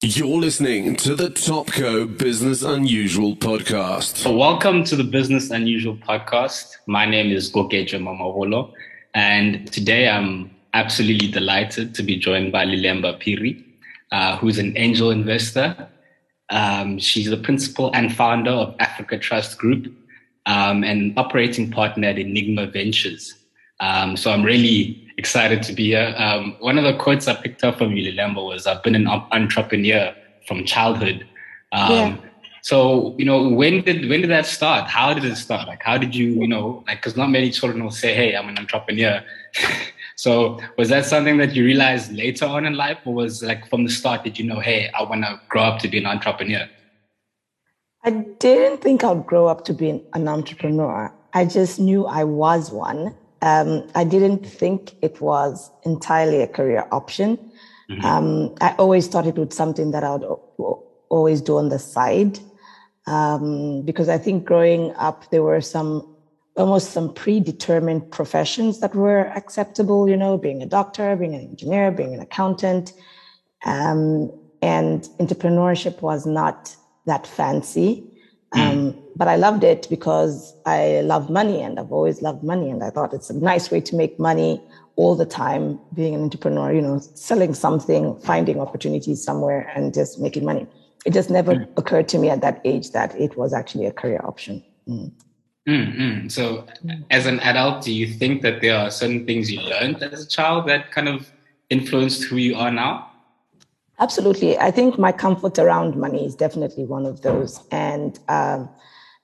You're listening to the Topco Business Unusual podcast. Welcome to the Business Unusual podcast. My name is Gokeja Mamaholo, and today I'm absolutely delighted to be joined by Lelemba Phiri, uh, who's an angel investor. Um, she's the principal and founder of Africa Trust Group um, and operating partner at Enygma Ventures. Um, so I'm really excited to be here. Um, one of the quotes I picked up from you, Lelemba, was I've been an entrepreneur from childhood. Um, yeah. So, you know, when did when did that start? How did it start? Like, how did you, you know, like, because not many children will say, "Hey, I'm an entrepreneur." so, was that something that you realized later on in life, or was like from the start? Did you know, "Hey, I want to grow up to be an entrepreneur"? I didn't think I'd grow up to be an entrepreneur. I just knew I was one um, I didn't think it was entirely a career option. Mm-hmm. Um, I always thought it was something that I would always do on the side. Um, because I think growing up, there were some almost some predetermined professions that were acceptable, you know, being a doctor, being an engineer, being an accountant. Um, and entrepreneurship was not that fancy. Mm. Um, but I loved it because I love money and I've always loved money. And I thought it's a nice way to make money all the time, being an entrepreneur, you know, selling something, finding opportunities somewhere and just making money. It just never mm. occurred to me at that age that it was actually a career option. Mm. Mm-hmm. So, as an adult, do you think that there are certain things you learned as a child that kind of influenced who you are now? Absolutely. I think my comfort around money is definitely one of those. And um,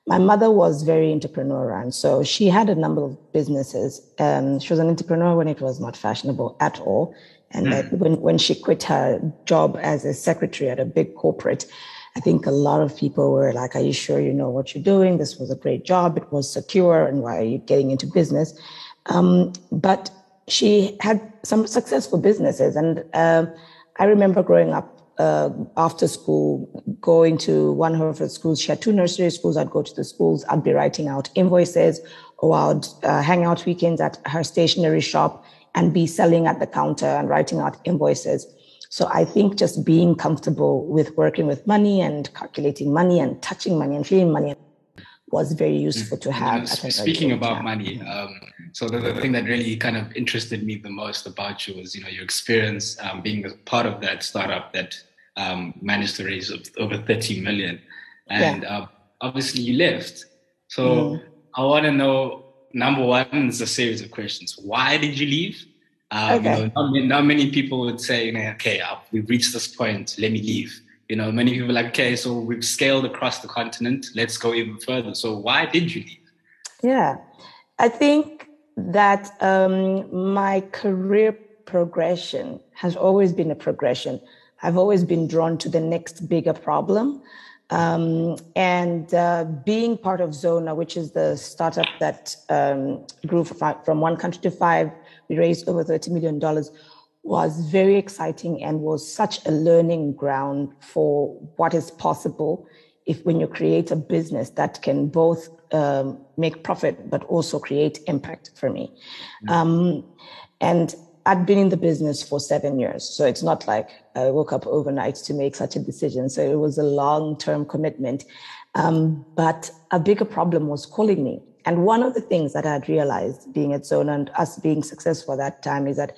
my mother was very entrepreneurial. And so she had a number of businesses. Um, she was an entrepreneur when it was not fashionable at all. And mm. when, when she quit her job as a secretary at a big corporate, I think a lot of people were like, Are you sure you know what you're doing? This was a great job. It was secure. And why are you getting into business? Um, but she had some successful businesses. And uh, I remember growing up uh, after school, going to one of her schools. She had two nursery schools. I'd go to the schools. I'd be writing out invoices, or I'd uh, hang out weekends at her stationery shop and be selling at the counter and writing out invoices. So I think just being comfortable with working with money and calculating money and touching money and feeling money was very useful to have. You know, speaking about money, um, so the, the, thing that really kind of interested me the most about you was, you know, your experience um, being a part of that startup that um, managed to raise over 30 million, and yeah. uh, obviously you left. So mm. I want to know. Number one is a series of questions. Why did you leave? Um, okay. You know, not, not, many people would say, okay, uh, we've reached this point, let me leave. You know, many people like, okay, so we've scaled across the continent. Let's go even further. So why did you leave? Yeah, I think that um, my career progression has always been a progression. I've always been drawn to the next bigger problem. Um, and uh, being part of Zoona, which is the startup that um, grew from one country to five, we raised over $30 million was very exciting and was such a learning ground for what is possible if when you create a business that can both um, make profit but also create impact for me. Mm-hmm. um, and i'd been in the business for seven years so it's not like i woke up overnight to make such a decision. So it was a long-term commitment. Um, but a bigger problem was calling me. And one of the things that i'd realized being at Zoona and us being successful at that time is that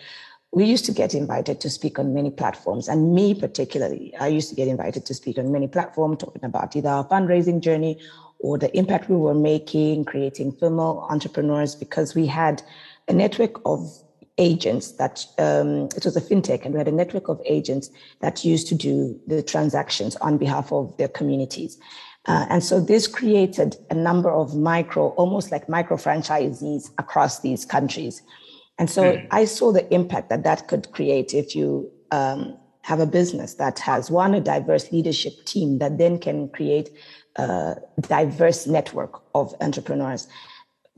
we used to get invited to speak on many platforms. And me particularly, I used to get invited to speak on many platforms talking about either our fundraising journey or the impact we were making, creating female entrepreneurs, because we had a network of agents that um, it was a fintech and we had a network of agents that used to do the transactions on behalf of their communities. Uh, and so this created a number of micro, almost like micro franchisees across these countries. And so mm. I saw the impact that that could create if you um, have a business that has one, a diverse leadership team that then can create a diverse network of entrepreneurs.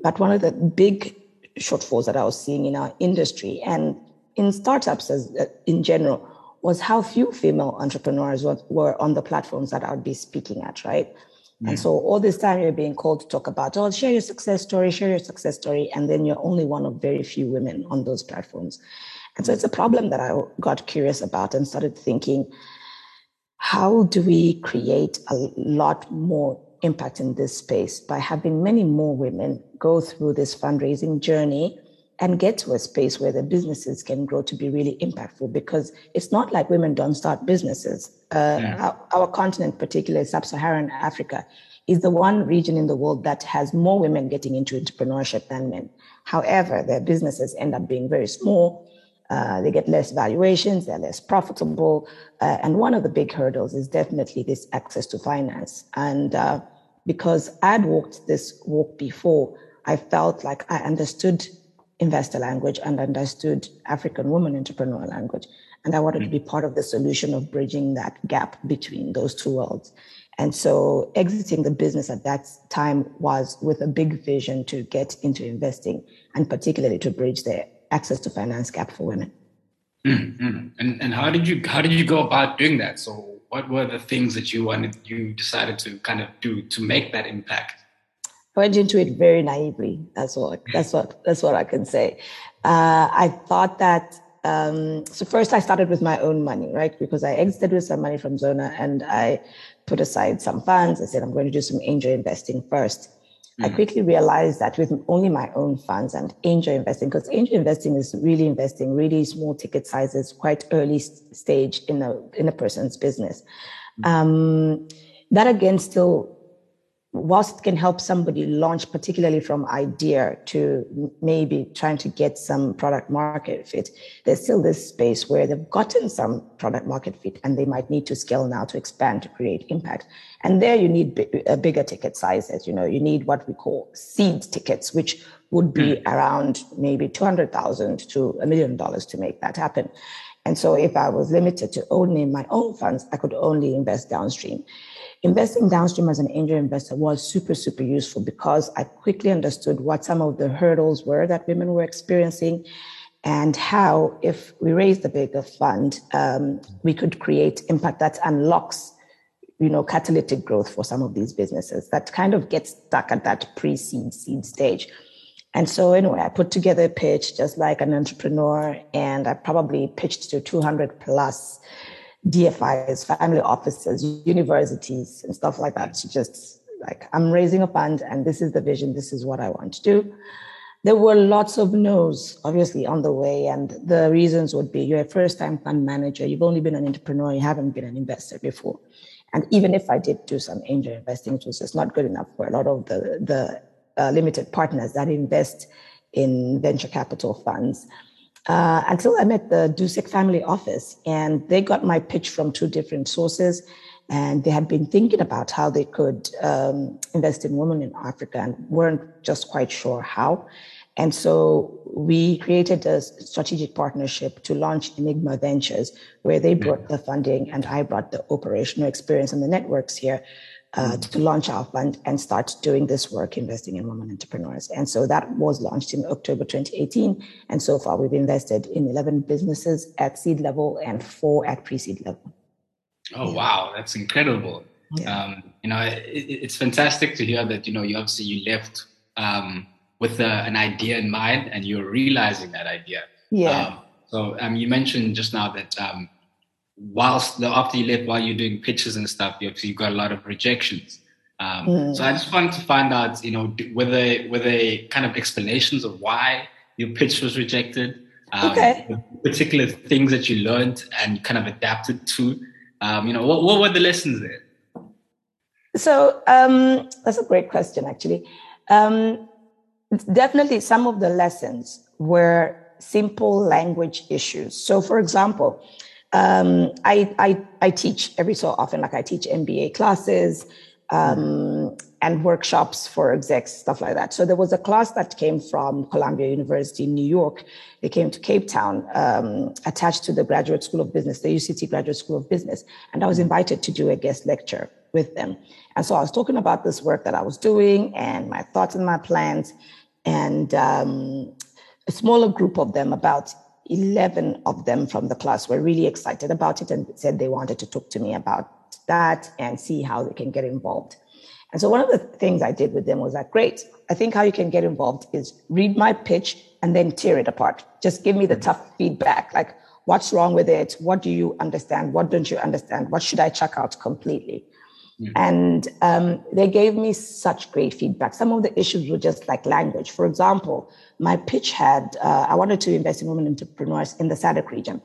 But one of the big shortfalls that I was seeing in our industry and in startups as uh, in general was how few female entrepreneurs were, were on the platforms that I would be speaking at, right? And mm. so all this time you're being called to talk about, oh, share your success story, share your success story. And then you're only one of very few women on those platforms. And so it's a problem that I got curious about and started thinking, how do we create a lot more impact in this space by having many more women go through this fundraising journey and get to a space where the businesses can grow to be really impactful because it's not like women don't start businesses. Uh, yeah. our, our, continent, particularly sub-Saharan Africa, is the one region in the world that has more women getting into entrepreneurship than men. However, their businesses end up being very small. Uh, they get less valuations, they're less profitable. Uh, and one of the big hurdles is definitely this access to finance. And uh, because I'd walked this walk before, I felt like I understood investor language and understood African woman entrepreneur language. And I wanted to be part of the solution of bridging that gap between those two worlds. And so exiting the business at that time was with a big vision to get into investing and particularly to bridge the access to finance gap for women. Mm-hmm. And, and how did you how did you go about doing that? So what were the things that you wanted you decided to kind of do to make that impact? Went into it very naively. That's what that's what that's what I can say. Uh, I thought that um, so first I started with my own money, right? Because I exited with some money from Zoona and I put aside some funds. I said I'm going to do some angel investing 1st mm-hmm. I quickly realized that with only my own funds and angel investing, because angel investing is really investing really small ticket sizes, quite early stage in a in a person's business. Mm-hmm. Um, that again still whilst it can help somebody launch, particularly from idea to maybe trying to get some product market fit, there's still this space where they've gotten some product market fit and they might need to scale now to expand to create impact. And there you need a bigger ticket sizes. You know, you need what we call seed tickets, which would be mm. around maybe 200,000 to a million dollars to make that happen. And so if I was limited to owning my own funds, I could only invest downstream. Investing downstream as an angel investor was super, super useful because I quickly understood what some of the hurdles were that women were experiencing and how, if we raised a bigger fund, um, we could create impact that unlocks you know, catalytic growth for some of these businesses that kind of gets stuck at that pre-seed seed stage. And so anyway, I put together a pitch just like an entrepreneur and I probably pitched to 200 plus DFIs, family offices, universities, and stuff like that. To just like, I'm raising a fund and this is the vision, this is what I want to do. There were lots of no's, obviously, on the way. And the reasons would be you're a first time fund manager, you've only been an entrepreneur, you haven't been an investor before. And even if I did do some angel investing, it was just not good enough for a lot of the, the uh, limited partners that invest in venture capital funds uh, until I met the Dusek family office. And they got my pitch from two different sources. And they had been thinking about how they could um, invest in women in Africa and weren't just quite sure how. And so we created a strategic partnership to launch Enygma Ventures, where they brought the funding and I brought the operational experience and the networks here uh, to launch our fund and start doing this work, investing in women entrepreneurs. And so that was launched in October 2018. And so far, we've invested in 11 businesses at seed level and four at pre seed level. Oh, yeah. wow. That's incredible. Yeah. Um, you know, it, it's fantastic to hear that, you know, you obviously you left um, with a, an idea in mind and you're realizing that idea. Yeah. Um, so um, you mentioned just now that um, whilst after you left, while you're doing pitches and stuff, you you got a lot of rejections. Um, mm. So I just wanted to find out, you know, were there were there kind of explanations of why your pitch was rejected? Um, okay. Particular things that you learned and kind of adapted to. Um, you know, what, what were the lessons there? So um, that's a great question, actually. Um, definitely, some of the lessons were simple language issues. So, for example, um, I, I, I teach every so often, like I teach MBA classes um, and workshops for execs, stuff like that. So there was a class that came from Columbia University in New York. They came to Cape Town, um, attached to the Graduate School of Business, the UCT Graduate School of Business. And I was invited to do a guest lecture with them. And so I was talking about this work that I was doing and my thoughts and my plans. And um, a smaller group of them, about 11 of them from the class were really excited about it and said they wanted to talk to me about that and see how they can get involved. And so one of the things I did with them was like, great, I think how you can get involved is read my pitch and then tear it apart. Just give me the mm-hmm. tough feedback. Like, what's wrong with it? What do you understand? What don't you understand? What should I check out completely? Mm. And um, they gave me such great feedback. Some of the issues were just like language. For example, my pitch had uh, I wanted to invest in women entrepreneurs in the SADC region.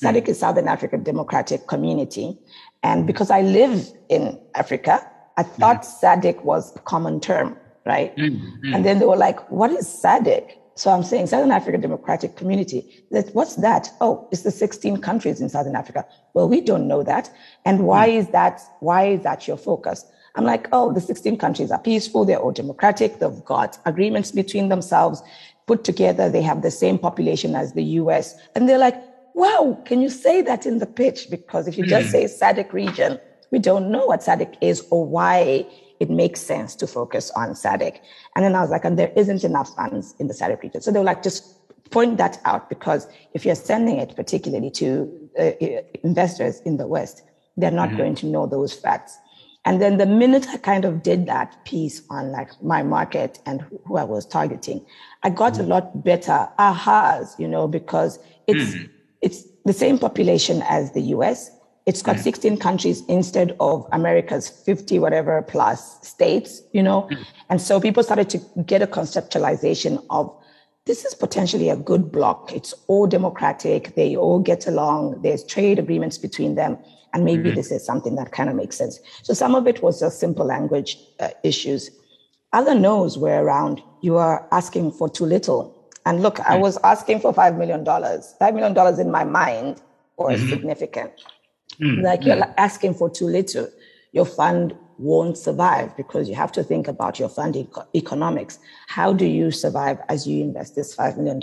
SADC mm. is Southern African Democratic Community. And because I live in Africa, I thought mm. SADC was a common term, right? Mm. And then they were like, what is SADC? So I'm saying Southern African Democratic Community. That what's that? Oh, it's the 16 countries in Southern Africa. Well, we don't know that. And why mm. is that? Why is that your focus? I'm like, oh, the 16 countries are peaceful. They're all democratic. They've got agreements between themselves put together. They have the same population as the US. And they're like, wow, can you say that in the pitch? Because if you just mm. say SADC region, we don't know what SADC is or why it makes sense to focus on SADC. And then I was like, and there isn't enough funds in the SADC region. So they were like, just point that out because if you're sending it particularly to uh, investors in the West, they're not mm-hmm. going to know those facts. And then the minute I kind of did that piece on like my market and who I was targeting, I got mm-hmm. a lot better ahas, you know, because it's mm-hmm. it's the same population as the US. It's got mm. 16 countries instead of America's 50 whatever plus states, you know? Mm. And so people started to get a conceptualization of this is potentially a good block. It's all democratic. They all get along. There's trade agreements between them. And maybe mm-hmm. this is something that kind of makes sense. So some of it was just simple language uh, issues. Other no's were around you are asking for too little. And look, mm-hmm. I mm. was asking for $5 million. $5 million in my mind was mm-hmm. significant. Mm, like you're asking for too little. Your fund won't survive because you have to think about your fund eco- economics. How do you survive as you invest this $5 million?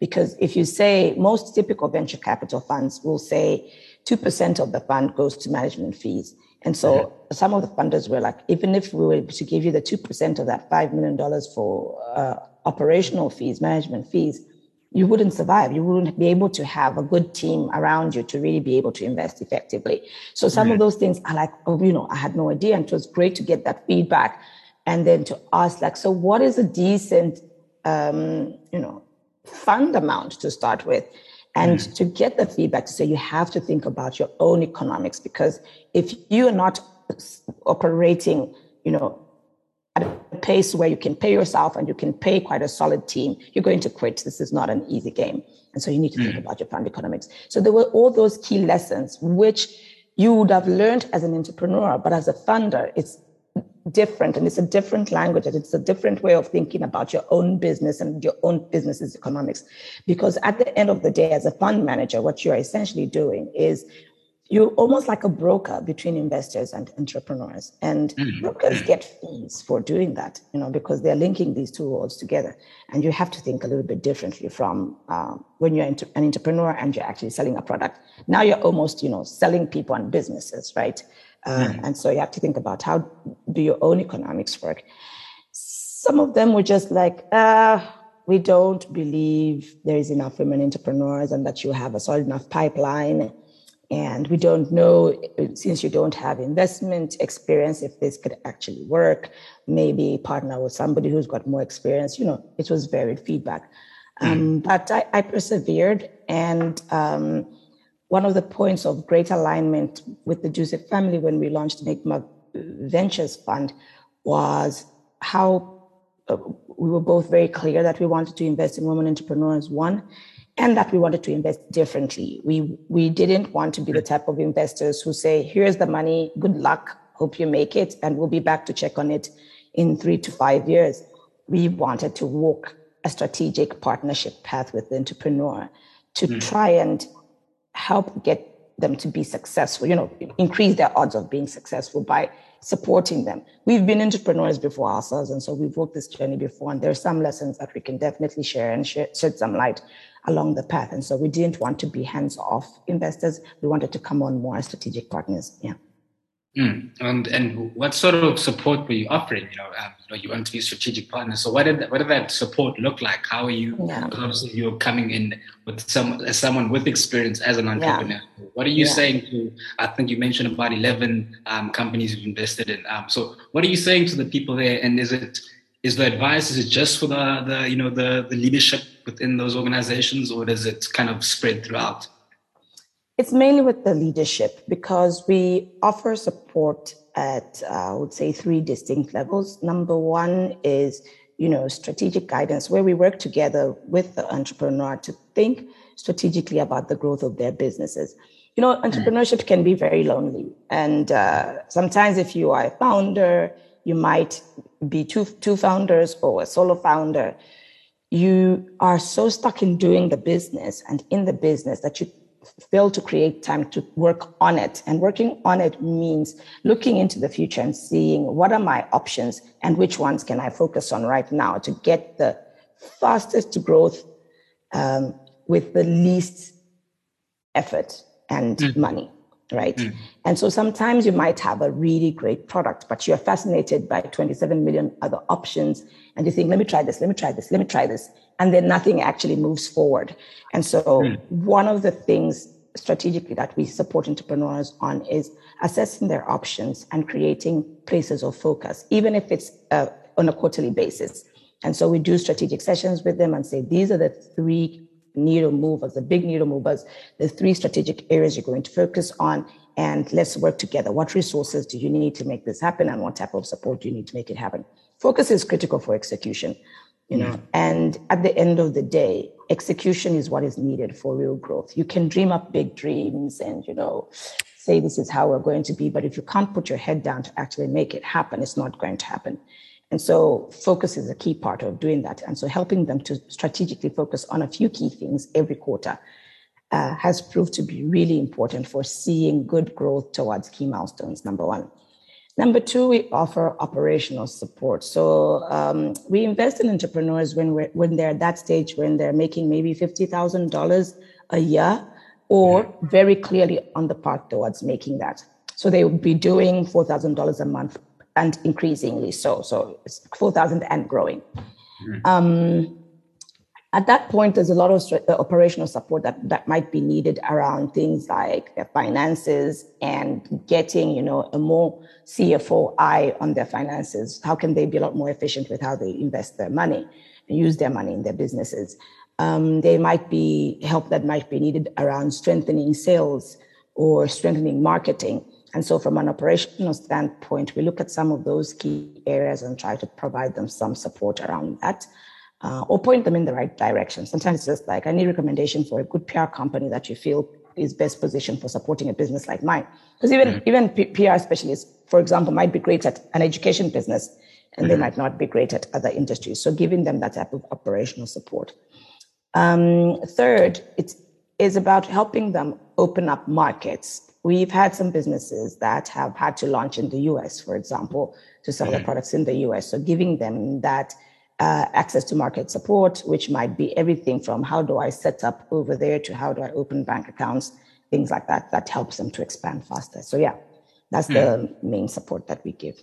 Because if you say most typical venture capital funds will say 2% of the fund goes to management fees. And so mm-hmm. some of the funders were like, even if we were to give you the 2% of that $5 million for uh, operational fees, management fees, you wouldn't survive. You wouldn't be able to have a good team around you to really be able to invest effectively. So some mm-hmm. of those things are like, oh, you know, I had no idea. And it was great to get that feedback and then to ask like, so what is a decent, um, you know, fund amount to start with? And mm-hmm. to get the feedback to say you have to think about your own economics because if you are not operating, you know, at a pace where you can pay yourself and you can pay quite a solid team, you're going to quit. This is not an easy game. And so you need to think mm. about your fund economics. So there were all those key lessons, which you would have learned as an entrepreneur, but as a funder, it's different and it's a different language and it's a different way of thinking about your own business and your own business's economics. Because at the end of the day, as a fund manager, what you're essentially doing is you're almost like a broker between investors and entrepreneurs. And mm-hmm. brokers get fees for doing that you know because they're linking these two worlds together. And you have to think a little bit differently from uh, when you're an entrepreneur and you're actually selling a product. Now you're almost you know selling people and businesses right? Uh, mm-hmm. and so you have to think about how do your own economics work. Some of them were just like uh, we don't believe there is enough women entrepreneurs and that you have a solid enough pipeline and we don't know, since you don't have investment experience, if this could actually work. Maybe partner with somebody who's got more experience. You know, it was varied feedback. Um, mm. but I, I, persevered. And um, one of the points of great alignment with the Joseph family when we launched Enygma Ventures Fund was how uh, we were both very clear that we wanted to invest in women entrepreneurs, one, and that we wanted to invest differently. We we didn't want to be the type of investors who say, "Here's the money, good luck, hope you make it, and we'll be back to check on it in three to five years." We wanted to walk a strategic partnership path with the entrepreneur to mm. try and help get them to be successful. You know, increase their odds of being successful by supporting them. We've been entrepreneurs before ourselves, and so we've walked this journey before. And there are some lessons that we can definitely share and shed some light along the path. And so we didn't want to be hands off investors. We wanted to come on more as strategic partners. Yeah. Mm. And and what sort of support were you offering? You know, um, you, know, you want to be a strategic partner. So what did that, what did that support look like? How are you? Yeah. Obviously, you're coming in with some as someone with experience as an entrepreneur. Yeah. What are you yeah. saying to? I think you mentioned about eleven um, companies you've invested in. Um, so what are you saying to the people there? And is it is the advice is it just for the the you know the the leadership within those organizations, or does it kind of spread throughout? It's mainly with the leadership because we offer support at, uh, I would say, three distinct levels. Number one is, you know, strategic guidance, where we work together with the entrepreneur to think strategically about the growth of their businesses. You know, entrepreneurship can be very lonely, and uh, sometimes if you are a founder, you might be two two founders or a solo founder. You are so stuck in doing the business and in the business that you fail to create time to work on it. And working on it means looking into the future and seeing what are my options and which ones can I focus on right now to get the fastest growth um, with the least effort and mm. money right? Mm. And so sometimes you might have a really great product, but you're fascinated by 27 million other options. And you think, let me try this, let me try this, let me try this. And then nothing actually moves forward. And so mm. one of the things strategically that we support entrepreneurs on is assessing their options and creating places of focus, even if it's uh, on a quarterly basis. And so we do strategic sessions with them and say, these are the three needle movers, the big needle movers, the three strategic areas you're going to focus on, and let's work together. What resources do you need to make this happen, and what type of support do you need to make it happen? Focus is critical for execution, you know. And at the end of the day, execution is what is needed for real growth. You can dream up big dreams and you know say this is how we're going to be, but if you can't put your head down to actually make it happen, it's not going to happen. And so focus is a key part of doing that. And so helping them to strategically focus on a few key things every quarter uh, has proved to be really important for seeing good growth towards key milestones, number one. Number two, we offer operational support. So um, we invest in entrepreneurs when, we're, when they're at that stage, when they're making maybe $50,000 a year or very clearly on the path towards making that. So they would be doing $4,000 a month and increasingly so. So it's 4,000 and growing. Mm-hmm. Um, at that point, there's a lot of uh, operational support that, that might be needed around things like their finances and getting, you know, a more CFO eye on their finances. How can they be a lot more efficient with how they invest their money and use their money in their businesses? Um, there might be help that might be needed around strengthening sales or strengthening marketing. And so, from an operational standpoint, we look at some of those key areas and try to provide them some support around that uh, or point them in the right direction. Sometimes it's just like, I need recommendation for a good PR company that you feel is best positioned for supporting a business like mine. Because even, mm-hmm. even P- PR specialists, for example, might be great at an education business and mm-hmm. they might not be great at other industries. So, giving them that type of operational support. Um, third, it is about helping them open up markets We've had some businesses that have had to launch in the US, for example, to sell their products in the US. So giving them that uh, access to market support, which might be everything from how do I set up over there to how do I open bank accounts, things like that, that helps them to expand faster. So yeah, that's the mm. main support that we give.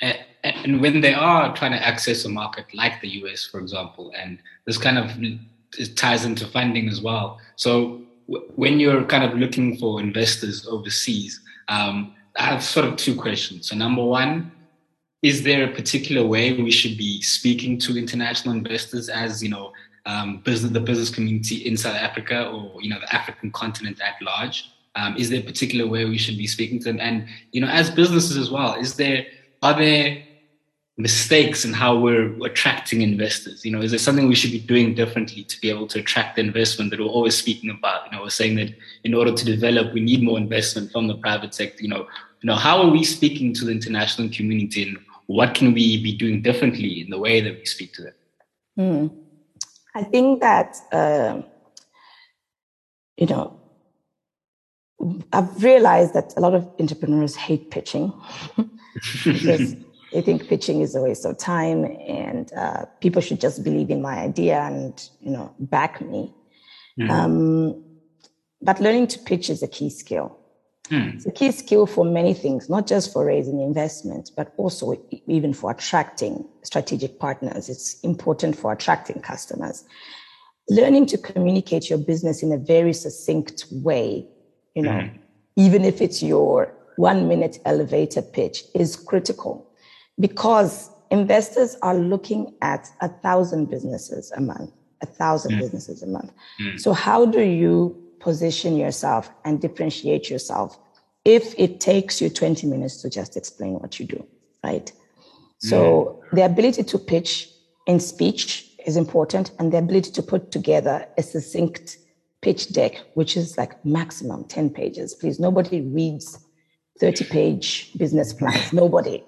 And when they are trying to access a market like the US, for example, and this kind of ties into funding as well. So when you're kind of looking for investors overseas, um, I have sort of two questions. So, number one, is there a particular way we should be speaking to international investors as you know um, business, the business community in South Africa or you know the African continent at large? Um, is there a particular way we should be speaking to them? And you know, as businesses as well, is there are there mistakes in how we're attracting investors? You know, is there something we should be doing differently to be able to attract the investment that we're always speaking about? You know, we're saying that in order to develop, we need more investment from the private sector. You know, you know, how are we speaking to the international community, and what can we be doing differently in the way that we speak to them? Mm. I think that uh, you know. I've realized that a lot of entrepreneurs hate pitching because they think pitching is a waste of time and uh, people should just believe in my idea and you know back me mm-hmm. um, but learning to pitch is a key skill mm. it's a key skill for many things not just for raising investment but also even for attracting strategic partners it's important for attracting customers learning to communicate your business in a very succinct way you know mm. even if it's your one minute elevator pitch is critical because investors are looking at a thousand businesses a month, a thousand mm. businesses a month. Mm. So how do you position yourself and differentiate yourself if it takes you 20 minutes to just explain what you do, right? So mm. the ability to pitch in speech is important and the ability to put together a succinct pitch deck, which is like maximum 10 pages. Please, nobody reads 30 page business plans. Nobody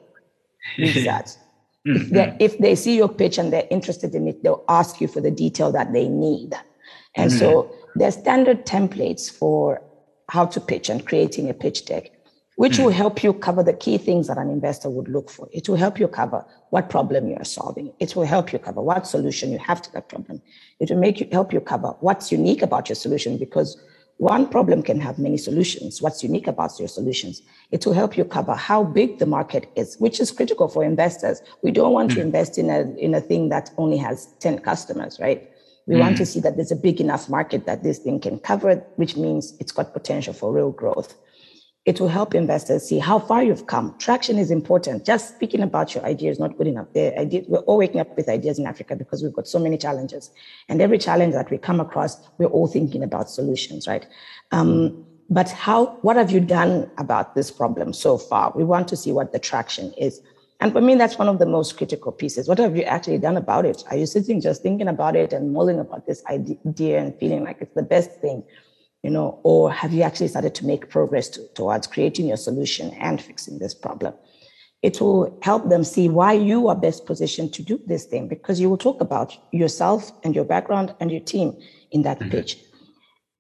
that. Mm-hmm. If, if, they see your pitch and they're interested in it, they'll ask you for the detail that they need. And mm-hmm. so there's standard templates for how to pitch and creating a pitch deck which mm. will help you cover the key things that an investor would look for. It will help you cover what problem you are solving. It will help you cover what solution you have to that problem. It will make you help you cover what's unique about your solution because one problem can have many solutions. What's unique about your solutions? It will help you cover how big the market is, which is critical for investors. We don't want mm. to invest in a, in a thing that only has 10 customers, right? We mm. want to see that there's a big enough market that this thing can cover, which means it's got potential for real growth it will help investors see how far you've come. Traction is important. Just speaking about your idea is not good enough. The idea, we're all waking up with ideas in Africa because we've got so many challenges. And every challenge that we come across, we're all thinking about solutions, right? Um, but how, what have you done about this problem so far? We want to see what the traction is. And for me, that's one of the most critical pieces. What have you actually done about it? Are you sitting just thinking about it and mulling about this idea and feeling like it's the best thing? You know, or have you actually started to make progress to, towards creating your solution and fixing this problem? It will help them see why you are best positioned to do this thing because you will talk about yourself and your background and your team in that mm-hmm. pitch.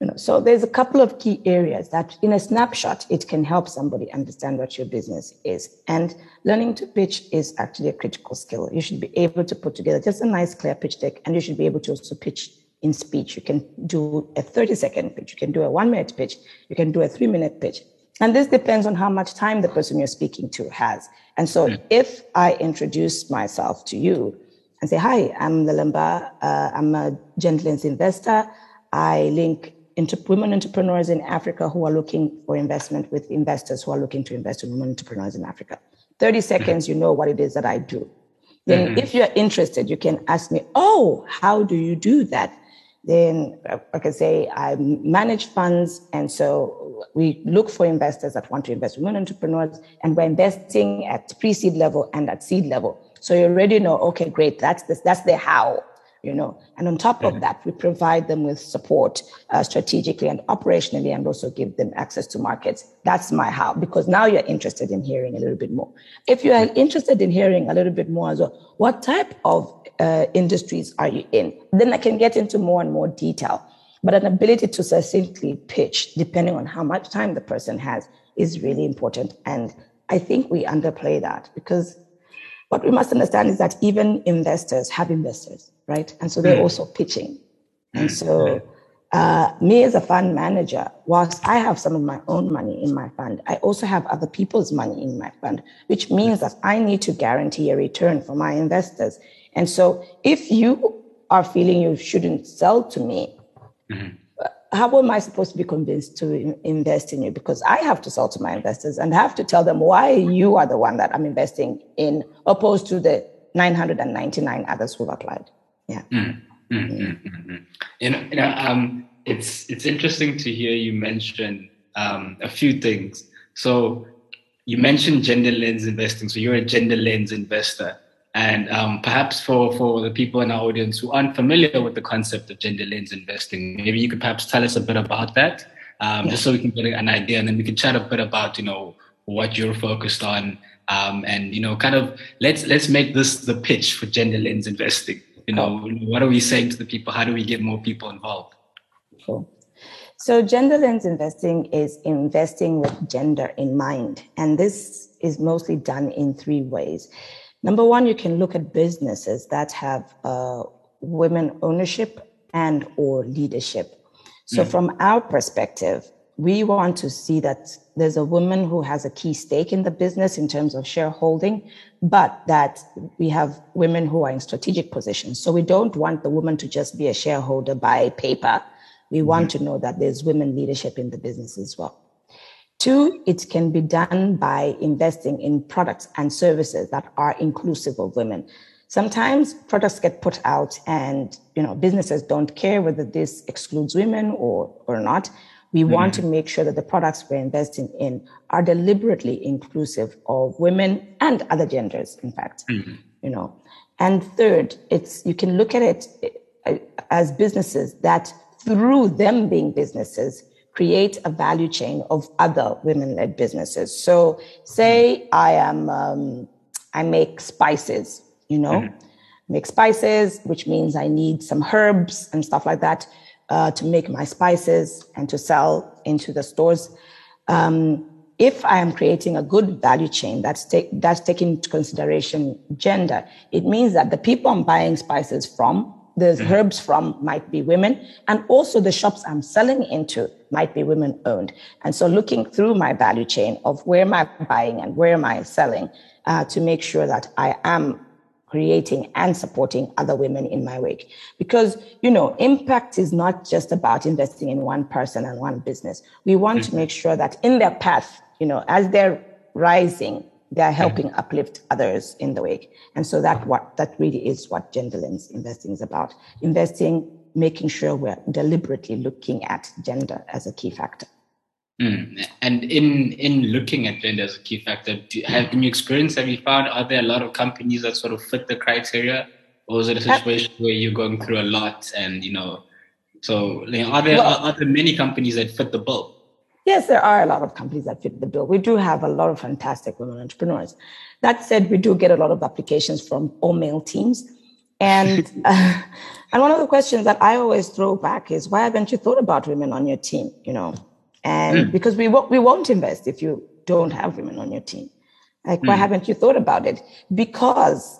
You know, so there's a couple of key areas that in a snapshot, it can help somebody understand what your business is. And learning to pitch is actually a critical skill. You should be able to put together just a nice, clear pitch deck, and you should be able to also pitch in speech. You can do a 30 second pitch. You can do a one minute pitch. You can do a three minute pitch. And this depends on how much time the person you're speaking to has. And so if I introduce myself to you and say, hi, I'm Lelemba. Uh, I'm a Genderlens investor. I link into women entrepreneurs in Africa who are looking for investment with investors who are looking to invest in women entrepreneurs in Africa. 30 seconds, you know what it is that I do. Then mm-hmm. if you're interested, you can ask me, oh, how do you do that? Then, like I say, I manage funds. And so we look for investors that want to invest women entrepreneurs, and we're investing at pre seed level and at seed level. So you already know, okay, great, that's this, that's the how you know. And on top of that, we provide them with support uh, strategically and operationally, and also give them access to markets. That's my how, because now you're interested in hearing a little bit more. If you are interested in hearing a little bit more as well, what type of uh, industries are you in? Then I can get into more and more detail. But an ability to succinctly pitch, depending on how much time the person has, is really important. And I think we underplay that because what we must understand is that even investors have investors right? And so they're mm. also pitching. And so, uh, me as a fund manager, whilst I have some of my own money in my fund, I also have other people's money in my fund, which means that I need to guarantee a return for my investors. And so, if you are feeling you shouldn't sell to me, mm-hmm. How am I supposed to be convinced to invest in you? Because I have to sell to my investors and have to tell them why you are the one that I'm investing in, opposed to the 999 others who've applied. Yeah. Mm-hmm. Mm-hmm. You know, you know um, it's it's interesting to hear you mention um, a few things. So you mentioned gender lens investing. So you're a gender lens investor. And um, perhaps for, for the people in our audience who aren't familiar with the concept of gender lens investing, maybe you could perhaps tell us a bit about that, um, yeah. just so we can get an idea, and then we can chat a bit about you know what you're focused on, um, and you know kind of let's let's make this the pitch for gender lens investing. You know what are we saying to the people? How do we get more people involved? Cool. So Genderlens investing is investing with gender in mind and this is mostly done in three ways number one you can look at businesses that have uh, women ownership and or leadership so mm. from our perspective we want to see that there's a woman who has a key stake in the business in terms of shareholding, but that we have women who are in strategic positions. So we don't want the woman to just be a shareholder by paper. We want mm-hmm. to know that there's women leadership in the business as well. Two, it can be done by investing in products and services that are inclusive of women. sometimes products get put out and you know businesses don't care whether this excludes women or or not we mm-hmm. want to make sure that the products we're investing in are deliberately inclusive of women and other genders in fact mm-hmm. you know and third it's you can look at it uh, as businesses that through them being businesses create a value chain of other women-led businesses so say i am um, i make spices you know, mm-hmm. make spices, which means I need some herbs and stuff like that uh, to make my spices and to sell into the stores. Um, if I am creating a good value chain that's, take, that's taking into consideration gender, it means that the people I'm buying spices from, the mm-hmm. herbs from might be women, and also the shops I'm selling into might be women owned. And so looking through my value chain of where am I buying and where am I selling uh, to make sure that I am creating and supporting other women in my wake. Because, you know, impact is not just about investing in one person and one business. We want mm-hmm. to make sure that in their path, you know, as they're rising, they're helping mm-hmm. uplift others in the wake. And so that what that really is what gender lens investing is about. Investing, making sure we're deliberately looking at gender as a key factor. Mm. And in in looking at gender as a key factor, do, have in your experience have you found are there a lot of companies that sort of fit the criteria, or is it a situation where you're going through a lot and you know, so like, are there well, are, are there many companies that fit the bill? Yes, there are a lot of companies that fit the bill. We do have a lot of fantastic women entrepreneurs. That said, we do get a lot of applications from all male teams. And uh, and one of the questions that I always throw back is, why haven't you thought about women on your team? You know, and mm. because we won't, we won't invest if you don't have women on your team. Like, mm. why hmm. haven't you thought about it? Because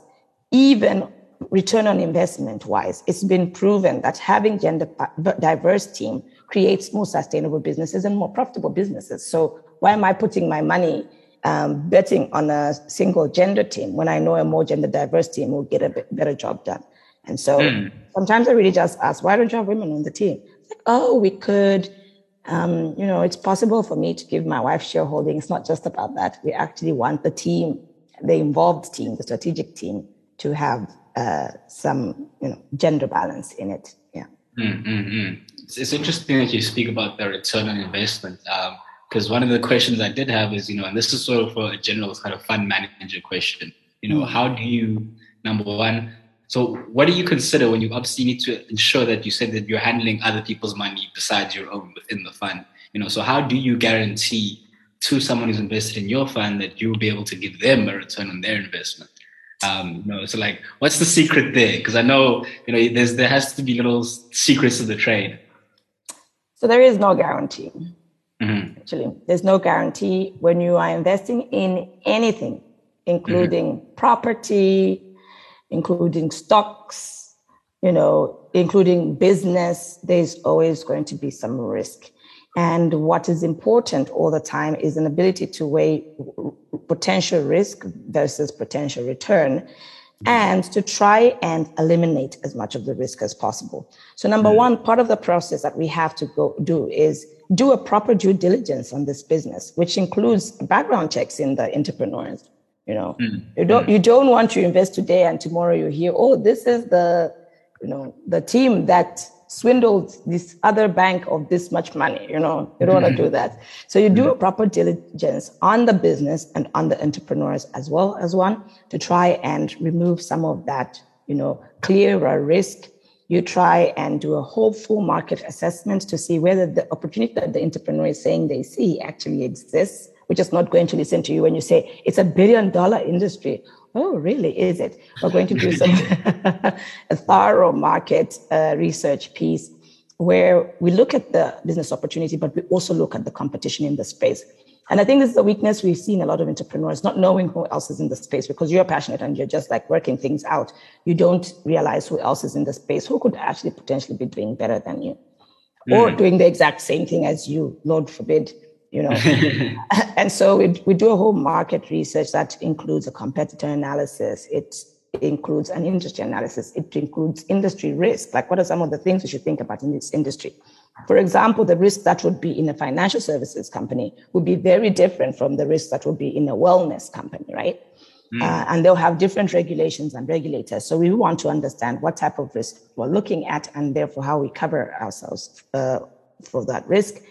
even return on investment wise, it's been proven that having gender diverse team creates more sustainable businesses and more profitable businesses. So why am I putting my money um, betting on a single gender team when I know a more gender diverse team will get a better job done? And so mm. sometimes I really just ask, why don't you have women on the team? Like, oh, we could um, you know, it's possible for me to give my wife shareholding. It's not just about that. We actually want the team, the involved team, the strategic team, to have uh, some, you know, gender balance in it. Yeah. Mm-hmm. It's, it's, interesting that you speak about the return on investment. because um, one of the questions I did have is, you know, and this is sort of for a general kind of fund manager question. You know, mm-hmm. how do you, number one, so, what do you consider when you obviously need to ensure that you said that you're handling other people's money besides your own within the fund? You know, so how do you guarantee to someone who's invested in your fund that you'll be able to give them a return on their investment? Um, you know, so like, what's the secret there? Because I know, you know, there's there has to be little secrets of the trade. So there is no guarantee. Mm-hmm. Actually, there's no guarantee when you are investing in anything, including mm-hmm. property, including stocks, you know, including business, there's always going to be some risk. And what is important all the time is an ability to weigh potential risk versus potential return and to try and eliminate as much of the risk as possible. So number one, part of the process that we have to go do is do a proper due diligence on this business, which includes background checks in the entrepreneurs. You know, mm. you don't mm. you don't want to invest today and tomorrow you hear, oh, this is the you know the team that swindled this other bank of this much money. You know, you don't mm-hmm. want to do that. So you do mm-hmm. a proper diligence on the business and on the entrepreneurs as well as one to try and remove some of that, you know, clearer risk. You try and do a whole full market assessment to see whether the opportunity that the entrepreneur is saying they see actually exists we're just not going to listen to you when you say it's a billion dollar industry. Oh, really? Is it? We're going to do some a thorough market uh, research piece where we look at the business opportunity, but we also look at the competition in the space. And I think this is a weakness we've seen a lot of entrepreneurs not knowing who else is in the space because you're passionate and you're just like working things out. You don't realize who else is in the space, who could actually potentially be doing better than you mm. or doing the exact same thing as you, Lord forbid you know. and so we, we do a whole market research that includes a competitor analysis. It includes an industry analysis. It includes industry risk. Like what are some of the things we should think about in this industry? For example, the risk that would be in a financial services company would be very different from the risk that would be in a wellness company, right? Mm. Uh, and they'll have different regulations and regulators. So we want to understand what type of risk we're looking at and therefore how we cover ourselves uh, for that risk.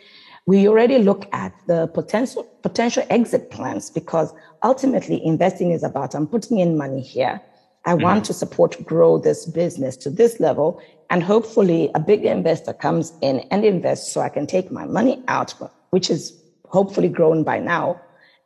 We already look at the potential potential exit plans because ultimately investing is about I'm putting in money here. I mm. want to support grow this business to this level and hopefully a big investor comes in and invests so I can take my money out, which is hopefully grown by now,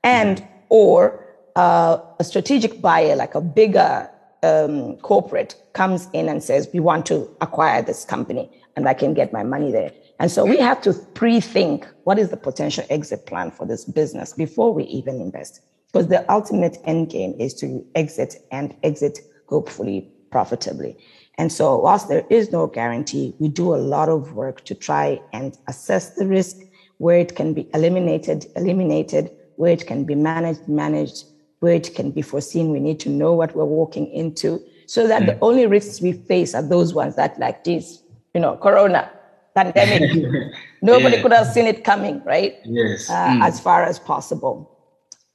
and mm. or uh, a strategic buyer, like a bigger um, corporate, comes in and says, We want to acquire this company and I can get my money there. And so we have to pre think what is the potential exit plan for this business before we even invest. Because the ultimate end game is to exit and exit hopefully profitably. And so, whilst there is no guarantee, we do a lot of work to try and assess the risk, where it can be eliminated, eliminated, where it can be managed, managed, where it can be foreseen. We need to know what we're walking into so that mm. the only risks we face are those ones that like this, you know, corona, pandemic. Nobody yeah. could have seen it coming, right? Yes. Uh, mm. As far as possible.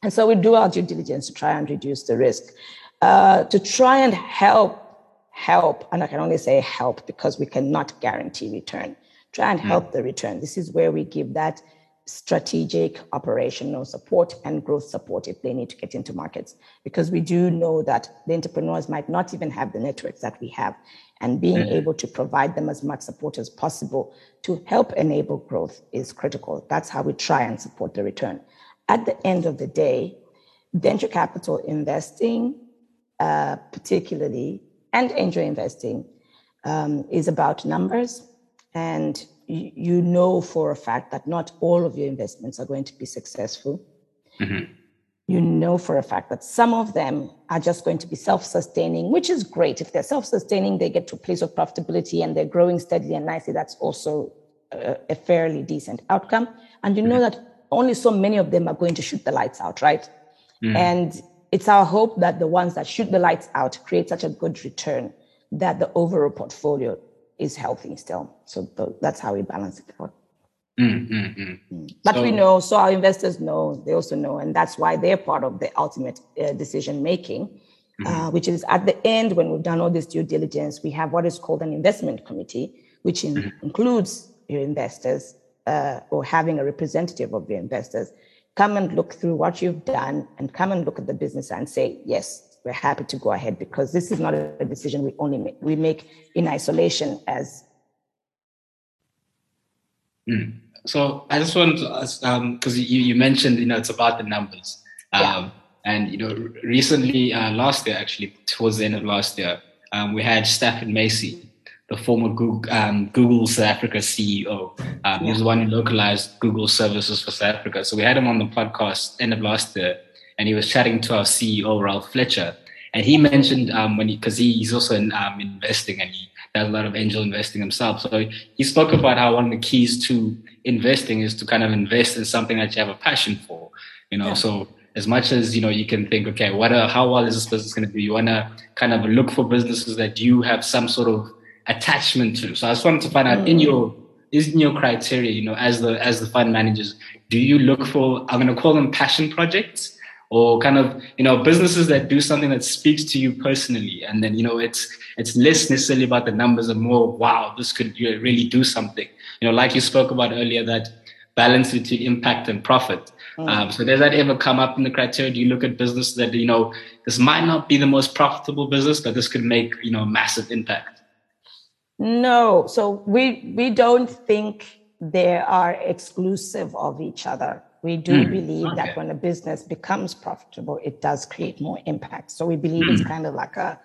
And so we do our due diligence to try and reduce the risk, uh, to try and help, help, and I can only say help because we cannot guarantee return. Try and mm. help mm. the return. This is where we give that strategic operational support and growth support if they need to get into markets. Because we do know that the entrepreneurs might not even have the networks that we have. And being mm-hmm. able to provide them as much support as possible to help enable growth is critical. That's how we try and support the return. At the end of the day venture capital investing uh, particularly and angel investing um, is about numbers and you know for a fact that not all of your investments are going to be successful. Mm-hmm. You know for a fact that some of them are just going to be self sustaining, which is great. If they're self sustaining, they get to a place of profitability and they're growing steadily and nicely. That's also a, a fairly decent outcome. And you know mm-hmm. that only so many of them are going to shoot the lights out, right? Mm-hmm. And it's our hope that the ones that shoot the lights out create such a good return that the overall portfolio is healthy still. So that's how we balance it out. Mm, mm, mm. mm. But so, we know, so our investors know, they also know, and that's why they're part of the ultimate uh, decision making, mm-hmm. uh, which is at the end when we've done all this due diligence, we have what is called an investment committee, which in, mm-hmm. includes your investors uh, or having a representative of your investors come and look through what you've done and come and look at the business and say, yes, we're happy to go ahead because this is not a decision we only make, we make in isolation as. Mm. So I just want to ask, because um, you, you mentioned, you know, it's about the numbers. Um, yeah. And, you know, recently, uh, last year, actually, towards the end of last year, um, we had Stafford Masie, the former Google, um, Google South Africa CEO. Um, yeah. He was the one who localized Google services for South Africa. So we had him on the podcast end of last year and he was chatting to our CEO Ralph Fletcher, and he mentioned um, when because he, he's also in um, investing and he does a lot of angel investing himself. So he spoke about how one of the keys to investing is to kind of invest in something that you have a passion for. You know, yeah. so as much as you know you can think, okay, what a, how well is this business going to be? You want to kind of look for businesses that you have some sort of attachment to. So I just wanted to find out mm. in your is in your criteria, you know, as the as the fund managers, do you look for I'm going to call them passion projects? Or kind of you know businesses that do something that speaks to you personally. And then you know it's it's less necessarily about the numbers and more wow this could really do something. You know like you spoke about earlier that balance between impact and profit. Mm. um, so does that ever come up in the criteria? Do you look at business that you know this might not be the most profitable business but this could make you know massive impact? No. So we we don't think they are exclusive of each other we do mm, believe okay. that when a business becomes profitable, it does create more impact. So we believe mm. it's hmm. kind of like a,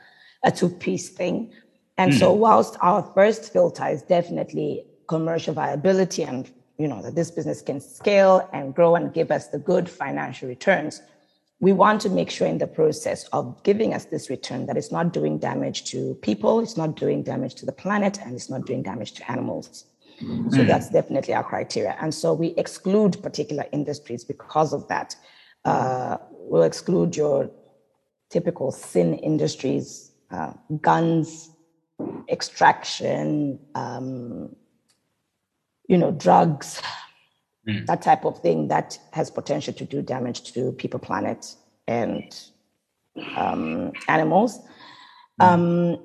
a two piece thing. And mm. so, whilst our first filter is definitely commercial viability and you know that this business can scale and grow and give us the good financial returns, we want to make sure in the process of giving us this return that it's not doing damage to people, it's not doing damage to the planet, and it's not doing damage to animals. So mm. that's definitely our criteria. And so we exclude particular industries because of that. Uh, we'll exclude your typical sin industries, uh, guns, extraction, um, you know, drugs, mm. that type of thing that has potential to do damage to people, planet, and um, animals. Um,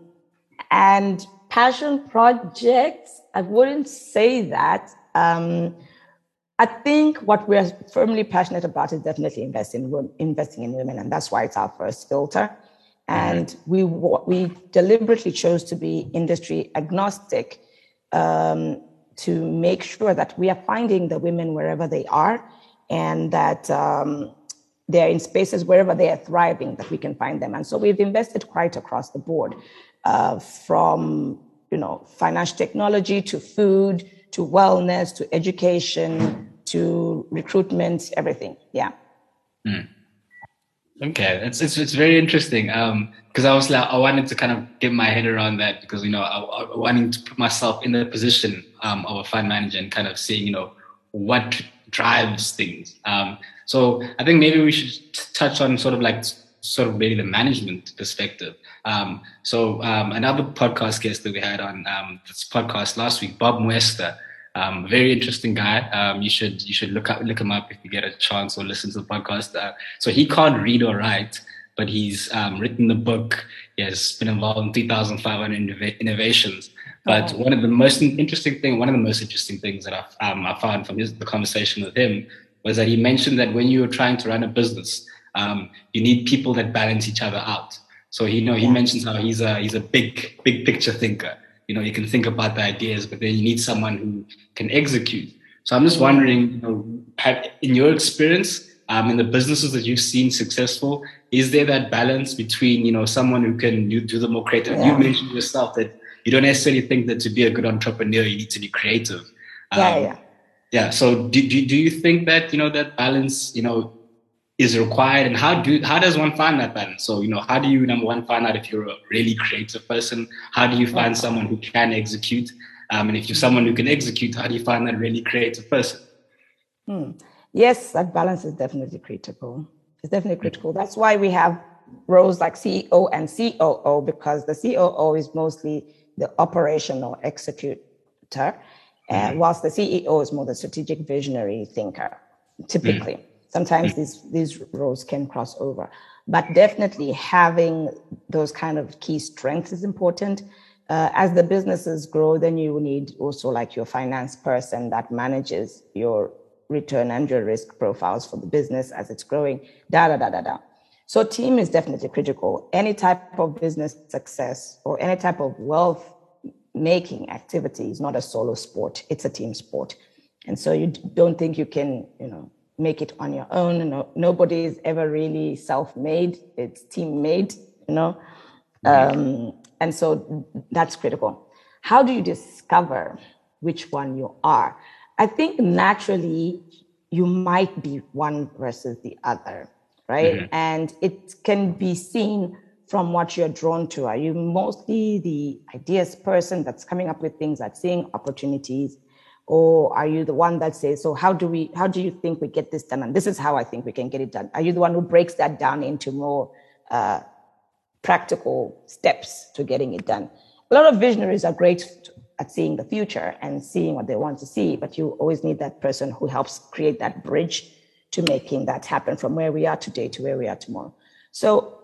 and passion projects, I wouldn't say that. Um, I think what we're firmly passionate about is definitely investing, in, investing in women, and that's why it's our first filter. And we we deliberately chose to be industry agnostic um, to make sure that we are finding the women wherever they are, and that um, they're in spaces wherever they are thriving that we can find them. And so we've invested quite across the board, uh, from you know financial technology to food to wellness to education to recruitment, everything. Yeah. Mm. Okay, it's it's it's very interesting. Um, because I was like, I wanted to kind of get my head around that because you know I, I wanting to put myself in the position um, of a fund manager and kind of seeing you know what drives things. Um, so I think maybe we should touch on sort of like sort of maybe the management perspective. Um, so um, another podcast guest that we had on um, this podcast last week, Bob Muester, um, very interesting guy. Um, you should you should look up look him up if you get a chance or listen to the podcast. Uh, so he can't read or write, but he's um, written the book. He has been involved in 3,500 innovations. But oh. one of the most interesting thing, one of the most interesting things that I, um, I found from his, the conversation with him was that he mentioned that when you were trying to run a business, um, you need people that balance each other out. So he, you know, he mentions how he's a he's a big big picture thinker. You know you can think about the ideas but then you need someone who can execute. So i'm just wondering you know have, in your experience um, in the businesses that you've seen successful is there that balance between you know someone who can do, do the more creative? Yeah. you mentioned yourself that you don't necessarily think that to be a good entrepreneur you need to be creative. Um, yeah yeah. yeah so do, do, do you think that you know that balance you know is required and how do how does one find that balance? So you know how do you number one find out if you're a really creative person? How do you find someone who can execute? Um, and if you're someone who can execute how do you find that really creative person? Hmm. yes that balance is definitely critical. It's definitely critical. That's why we have roles like ceo and coo because the coo is mostly the operational executor mm-hmm. whilst the ceo is more the strategic visionary thinker typically. mm-hmm sometimes these these roles can cross over. But definitely having those kind of key strengths is important. Uh, as the businesses grow then you need also like your finance person that manages your return and your risk profiles for the business as it's growing. Da da da da da. So team is definitely critical. Any type of business success or any type of wealth making activity is not a solo sport. It's a team sport. And so you don't think you can you know make it on your own. No, nobody is ever really self-made. It's team-made, you know. Um, and so that's critical. How do you discover which one you are? I think naturally you might be one versus the other, right? Mm-hmm. And it can be seen from what you're drawn to. Are you mostly the ideas person that's coming up with things, that's seeing opportunities? Or are you the one that says so how do we how do you think we get this done? And this is how i think we can get it done. Are you the one who breaks that down into more uh, practical steps to getting it done? A lot of visionaries are great at seeing the future and seeing what they want to see but you always need that person who helps create that bridge to making that happen from where we are today to where we are tomorrow. So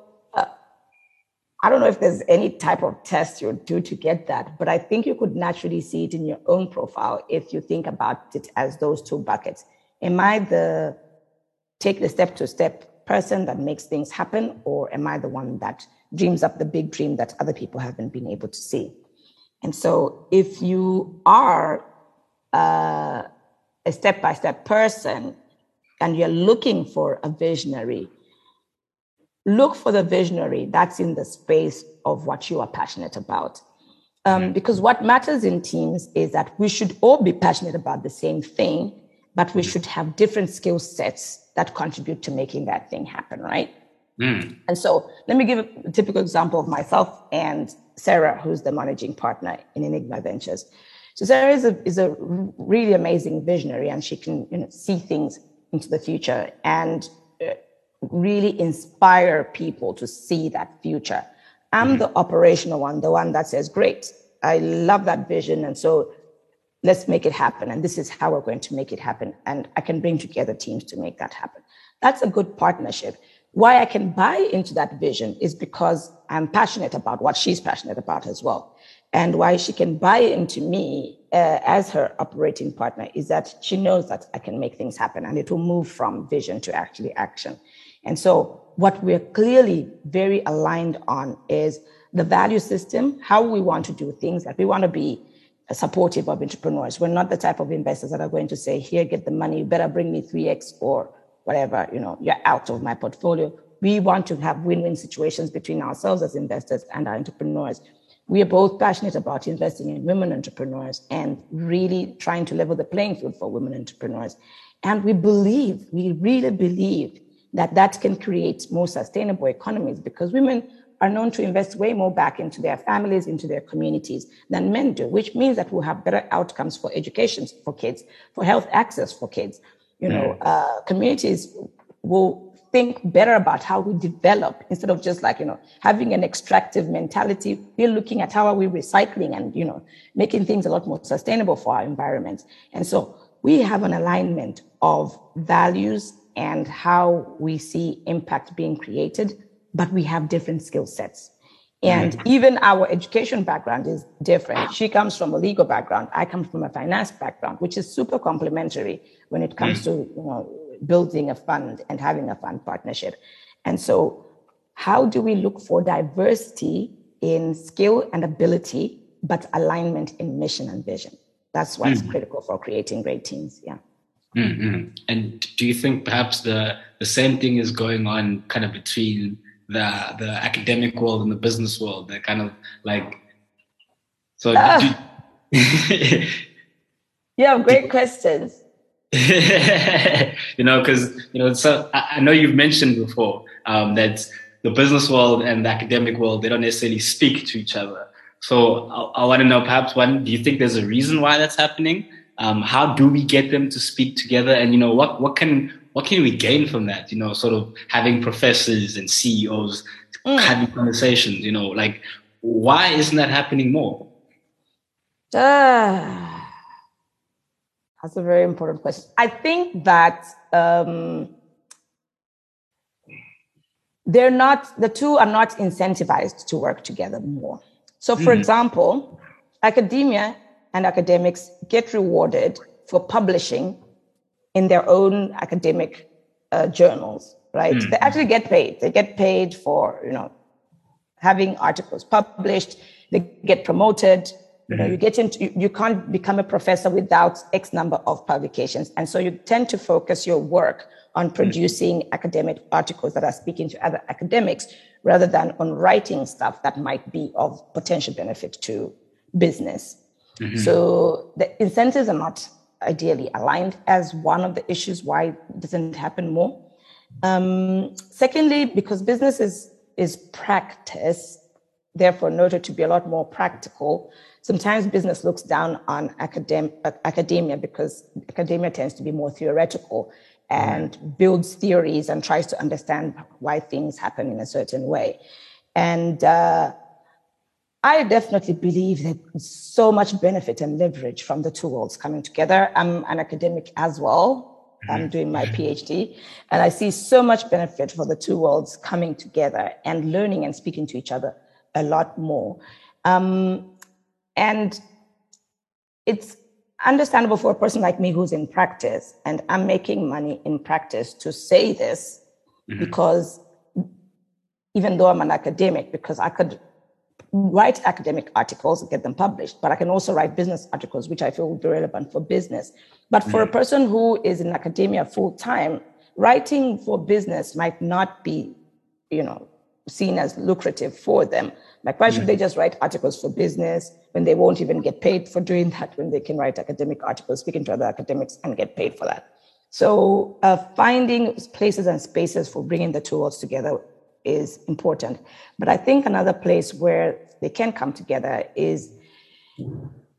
I don't know if there's any type of test you do to get that, but I think you could naturally see it in your own profile if you think about it as those two buckets. Am I the take the step to step person that makes things happen, or am I the one that dreams up the big dream that other people haven't been able to see? And so if you are uh, a step by step person and you're looking for a visionary, look for the visionary that's in the space of what you are passionate about. Um, because what matters in teams is that we should all be passionate about the same thing, but we should have different skill sets that contribute to making that thing happen, right? Mm. And so let me give a typical example of myself and Sarah, who's the managing partner in Enygma Ventures. So Sarah is a, is a really amazing visionary and she can you know, see things into the future. And really inspire people to see that future. I'm mm-hmm. the operational one, the one that says, great, I love that vision. And so let's make it happen. And this is how we're going to make it happen. And I can bring together teams to make that happen. That's a good partnership. why I can buy into that vision is because I'm passionate about what she's passionate about as well. And why she can buy into me uh, as her operating partner is that she knows that I can make things happen and it will move from vision to actually action. And so, what we're clearly very aligned on is the value system, how we want to do things, that we want to be supportive of entrepreneurs. We're not the type of investors that are going to say, here, get the money, you better bring me 3x or whatever, you know, you're out of my portfolio. We want to have win-win situations between ourselves as investors and our entrepreneurs. We are both passionate about investing in women entrepreneurs and really trying to level the playing field for women entrepreneurs. And we believe, we really believe that that can create more sustainable economies because women are known to invest way more back into their families, into their communities than men do, which means that we'll have better outcomes for education for kids, for health access for kids. You know, uh, communities will think better about how we develop instead of just like, you know, having an extractive mentality. We're looking at how are we recycling and, you know, making things a lot more sustainable for our environment. And so we have an alignment of values and how we see impact being created but we have different skill sets. And mm-hmm. even our education background is different. She comes from a legal background. I come from a finance background, which is super complementary when it comes mm-hmm. to you know, building a fund and having a fund partnership. And so, how do we look for diversity in skill and ability, but alignment in mission and vision? That's what's mm-hmm. critical for creating great teams. Yeah. Mm-hmm. And do you think perhaps the the same thing is going on kind of between the the academic world and the business world. They're kind of like so. Ah. You, have great questions. you know, because you know, so I, I, know you've mentioned before um, that the business world and the academic world they don't necessarily speak to each other. So I, I want to know, perhaps, one, do you think there's a reason why that's happening? Um, how do we get them to speak together? And you know, what what can what can we gain from that? You know, sort of having professors and CEOs mm. having conversations. You know, like why isn't that happening more? Uh, that's a very important question. I think that um, they're not the two are not incentivized to work together more. So, for mm. example, academia and academics get rewarded for publishing in their own academic uh, journals, right? Mm. They actually get paid. They get paid for, you know, having articles published. They get promoted. You know, you mm-hmm. get into, you, you can't become a professor without X number of publications. And so you tend to focus your work on mm. producing mm. academic articles that are speaking to other academics rather than on writing stuff that might be of potential benefit to business. Mm-hmm. So the incentives are not ideally aligned as one of the issues why it doesn't happen more. Um, secondly, because business is, is practice, therefore noted to be a lot more practical, sometimes business looks down on academ- academia because academia tends to be more theoretical and builds theories and tries to understand why things happen in a certain way. And uh, I definitely believe that so much benefit and leverage from the two worlds coming together. I'm an academic as well. I'm mm-hmm. doing my PhD, and I see so much benefit for the two worlds coming together and learning and speaking to each other a lot more. Um, and it's understandable for a person like me who's in practice, and I'm making money in practice to say this mm-hmm. because even though I'm an academic, because I could write academic articles and get them published, but I can also write business articles, which I feel would be relevant for business. But for a mm. person who is in academia full time, writing for business might not be, you know, seen as lucrative for them. Like, why should they mm. just write articles for business when they won't even get paid for doing that when they can write academic articles, speaking to other academics and get paid for that? So, uh, finding places and spaces for bringing the two worlds together is important. But I think another place where they can come together is,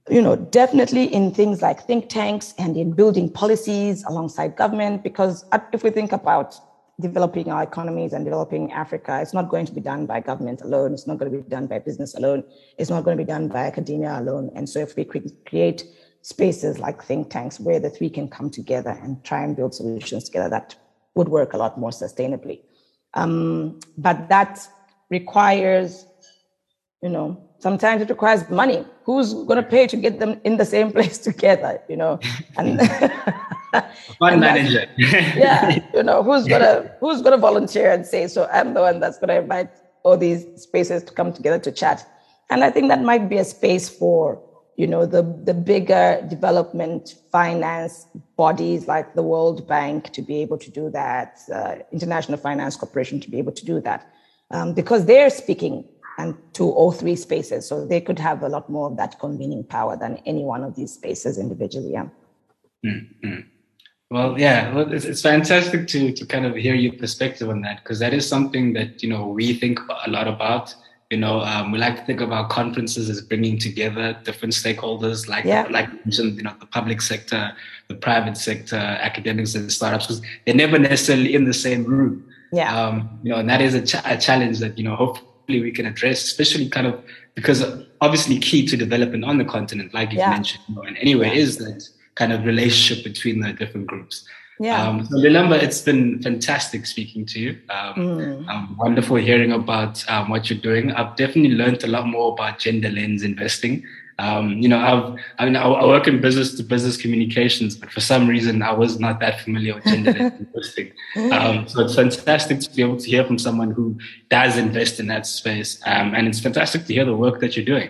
you know, definitely in things like think tanks and in building policies alongside government. Because if we think about developing our economies and developing Africa, it's not going to be done by government alone. It's not going to be done by business alone. It's not going to be done by academia alone. And so if we create spaces like think tanks where the three can come together and try and build solutions together, that would work a lot more sustainably. Um, but that requires, you know, sometimes it requires money. Who's going to pay to get them in the same place together, you know? And, Fund manager. yeah, you know, who's gonna who's gonna volunteer and say, so I'm the one that's gonna invite all these spaces to come together to chat. And I think that might be a space for you know the the bigger development finance bodies like the World Bank to be able to do that, uh, International Finance Corporation to be able to do that, um, because they're speaking and to all three spaces, so they could have a lot more of that convening power than any one of these spaces individually. Yeah. Mm-hmm. Well, yeah, well, it's, it's fantastic to to kind of hear your perspective on that because that is something that you know we think a lot about you know, um, we like to think of our conferences as bringing together different stakeholders, like yeah. like mentioned, you know, the public sector, the private sector, academics, and startups, because they're never necessarily in the same room. Yeah. Um, you know, and that is a, ch- a challenge that you know hopefully we can address, especially kind of because obviously key to development on the continent, like you yeah. mentioned, you know, and anyway, yeah. is that kind of relationship between the different groups. Yeah. Um, so Lelemba, it's been fantastic speaking to you. Um, mm. um, wonderful hearing about um, what you're doing. I've definitely learned a lot more about gender lens investing. Um, you know, I've, I mean, I, I, work in business to business communications, but for some reason I was not that familiar with gender lens investing. Um, so it's fantastic to be able to hear from someone who does invest in that space. and it's fantastic to hear the work that you're doing.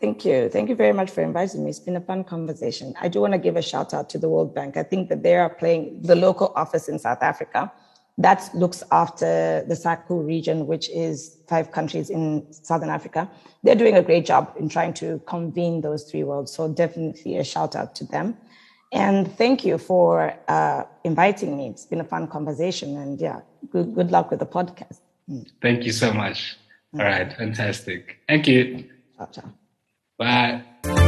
Thank you. Thank you very much for inviting me. It's been a fun conversation. I do want to give a shout out to the World Bank. I think that they are playing the local office in South Africa that looks after the SACU region, which is five countries in Southern Africa. They're doing a great job in trying to convene those three worlds. So definitely a shout out to them. And thank you for uh, inviting me. It's been a fun conversation. And yeah, good, good luck with the podcast. Thank you so much. All right, fantastic. Thank you. Ciao, ciao. 拜。